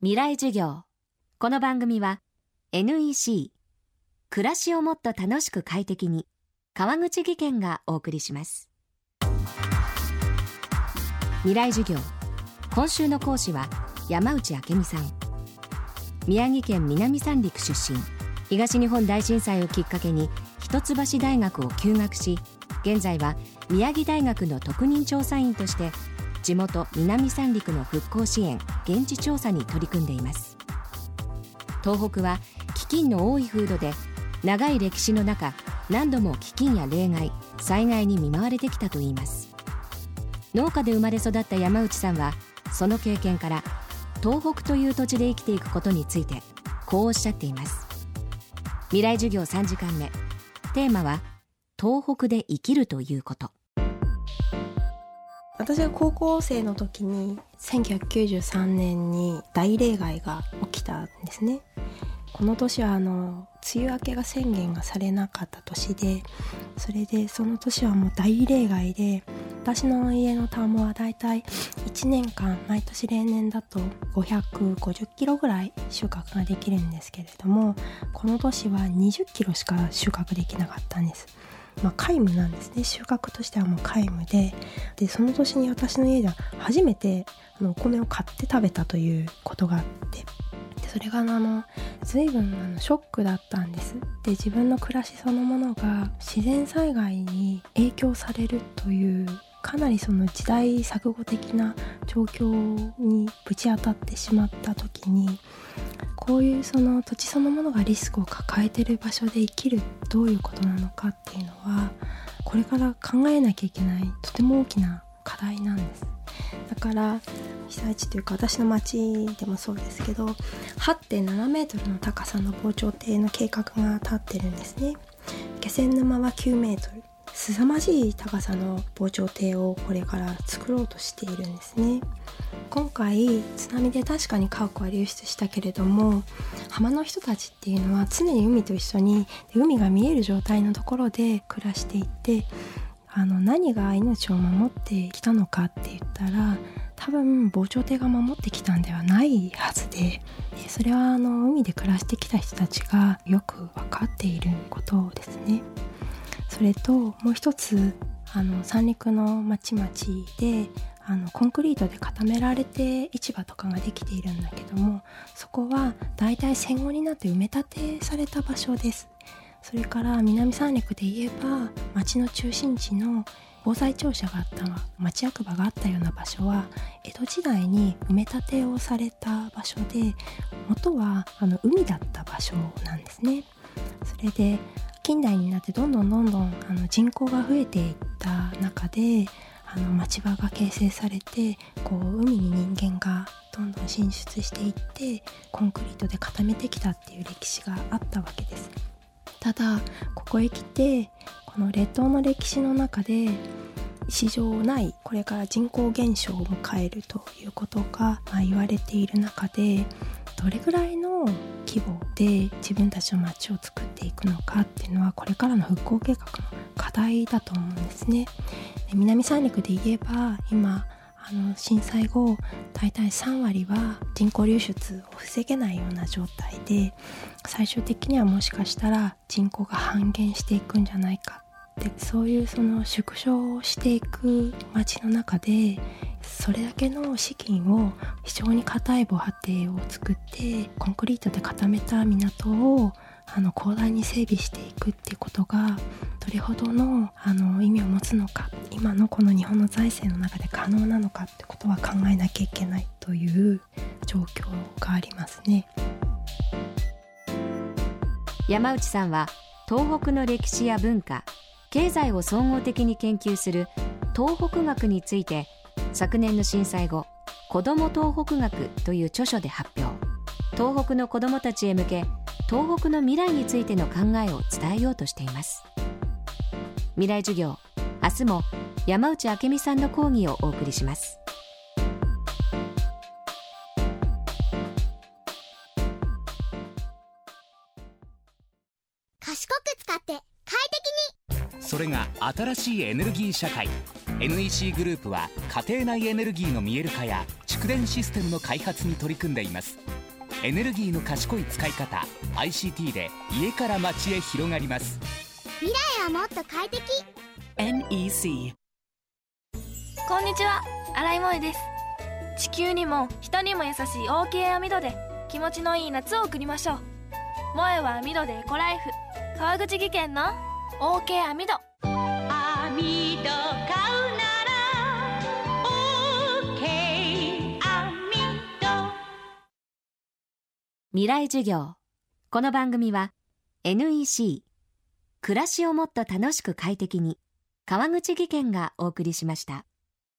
未来授業。この番組は NEC 暮らしをもっと楽しく快適に川口義賢がお送りします。未来授業。今週の講師は山内明美さん。宮城県南三陸出身。東日本大震災をきっかけに一橋大学を休学し現在は宮城大学の特任調査員として地元南三陸の復興支援現地調査に取り組んでいます。東北は飢饉の多い風土で長い歴史の中何度も飢饉や例外災害に見舞われてきたといいます。農家で生まれ育った山内さんはその経験から東北という土地で生きていくことについてこうおっしゃっています。未来授業3時間目。テーマは東北で生きるということ。私が高校生の時に1993年に大例外が起きたんですね。この年はあの梅雨明けが宣言がされなかった年でそれでその年はもう大例外で私の家の田んぼはだいたい1年間毎年例年だと550キロぐらい収穫ができるんですけれどもこの年は20キロしか収穫できなかったんです。まあ、皆無なんですね収穫としてはもう皆無ででその年に私の家では初めてあのお米を買って食べたということがあってでそれがあの随分あのショックだったんですで自分の暮らしそのものが自然災害に影響されるというかなりその時代錯誤的な状況にぶち当たってしまった時にこういうその土地そのものがリスクを抱えてる場所で生きるどういうことなのかっていうのはこれから考えなきゃいけないとても大きな課題なんです。だから被災地というか私の町でもそうですけど8.7メートルの高さの防潮堤の計画が立ってるんですね。気仙沼は9メートル。凄まじい高さの防潮堤をこれから作ろうとしているんですね。今回津波で確かに家屋は流出したけれども浜の人たちっていうのは常に海と一緒に海が見える状態のところで暮らしていてあの何が命を守ってきたのかって言ったら多分防潮堤が守ってきたんではないはずでそれはあの海で暮らしてきた人たちがよく分かっていることですね。それともう一つあの三陸の町々であのコンクリートで固められて市場とかができているんだけどもそこはだいたい戦後になって埋め立てされた場所です。それから南三陸で言えば町の中心地の防災庁舎があった町役場があったような場所は江戸時代に埋め立てをされた場所で元はあの海だった場所なんですね。それで近代になってどんどんどんどんあの人口が増えていった中であの町場が形成されてこう海に人間がどんどん進出していってコンクリートで固めてきたっていう歴史があったわけです。ただここへ来てこの列島の歴史の中で史上ないこれから人口減少を迎えるということが、まあ、言われている中でどれぐらいの規模で自分たちの街を作っていくのかっていうのはこれからの復興計画の課題だと思うんですね。南三陸で言えば今あの震災後大体3割は人口流出を防げないような状態で最終的にはもしかしたら人口が半減していくんじゃないかってそういうその縮小をしていく街の中でそれだけの資金を非常に硬い防波堤を作ってコンクリートで固めた港をあの広大に整備していくっていうことがどれほどのあの意味を持つのか今のこの日本の財政の中で可能なのかってことは考えなきゃいけないという状況がありますね。山内さんは東北の歴史や文化経済を総合的に研究する東北学について昨年の震災後子ども東北学という著書で発表。東北の子どもたちへ向け東北の未来についての考えを伝えようとしています。未来授業。明日も山内明美さんの講義をお送りします。賢く使って快適に。それが新しいエネルギー社会。NEC グループは家庭内エネルギーの見える化や地蓄電システムの開発に取り組んでいます。エネルギーの賢い使い方 ICT で家から街へ広がります未来はもっと快適。NEC こんにちは。新井萌です。地球にも人にも優しい OK 網戸で気持ちのいい夏を送りましょう。萌えは網戸でエコライフ。川口技研の OK 網戸網戸買うなら OK 網戸。未来授業。この番組は NEC 暮らしをもっと楽しく快適に。川口義賢がお送りしました。